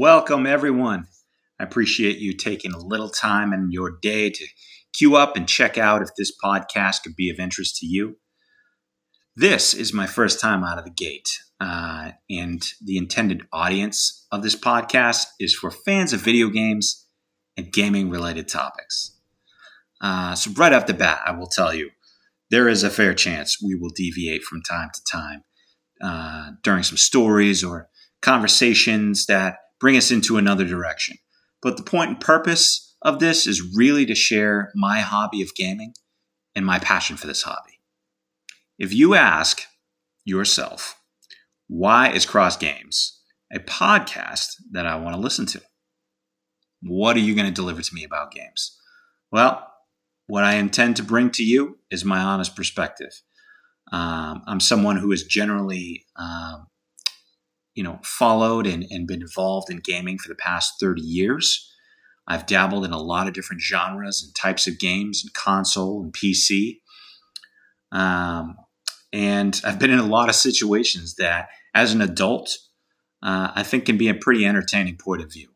Welcome, everyone. I appreciate you taking a little time in your day to queue up and check out if this podcast could be of interest to you. This is my first time out of the gate, uh, and the intended audience of this podcast is for fans of video games and gaming related topics. Uh, so, right off the bat, I will tell you there is a fair chance we will deviate from time to time uh, during some stories or conversations that bring us into another direction. But the point and purpose of this is really to share my hobby of gaming and my passion for this hobby. If you ask yourself, why is Cross Games a podcast that I want to listen to? What are you going to deliver to me about games? Well, what I intend to bring to you is my honest perspective. Um, I'm someone who is generally um, you know, followed and, and been involved in gaming for the past 30 years. I've dabbled in a lot of different genres and types of games and console and PC. Um, and I've been in a lot of situations that, as an adult, uh, I think can be a pretty entertaining point of view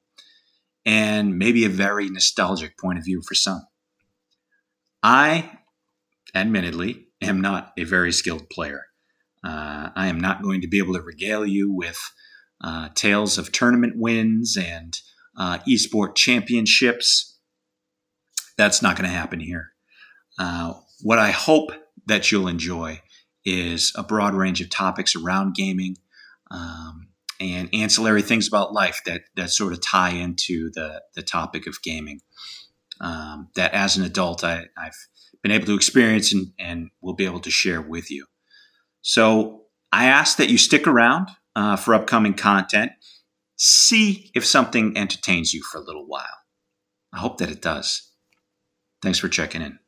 and maybe a very nostalgic point of view for some. I, admittedly, am not a very skilled player. Uh, I am not going to be able to regale you with uh, tales of tournament wins and uh, esport championships. That's not going to happen here. Uh, what I hope that you'll enjoy is a broad range of topics around gaming um, and ancillary things about life that, that sort of tie into the, the topic of gaming. Um, that as an adult, I, have been able to experience and, and will be able to share with you. So I ask that you stick around uh, for upcoming content. See if something entertains you for a little while. I hope that it does. Thanks for checking in.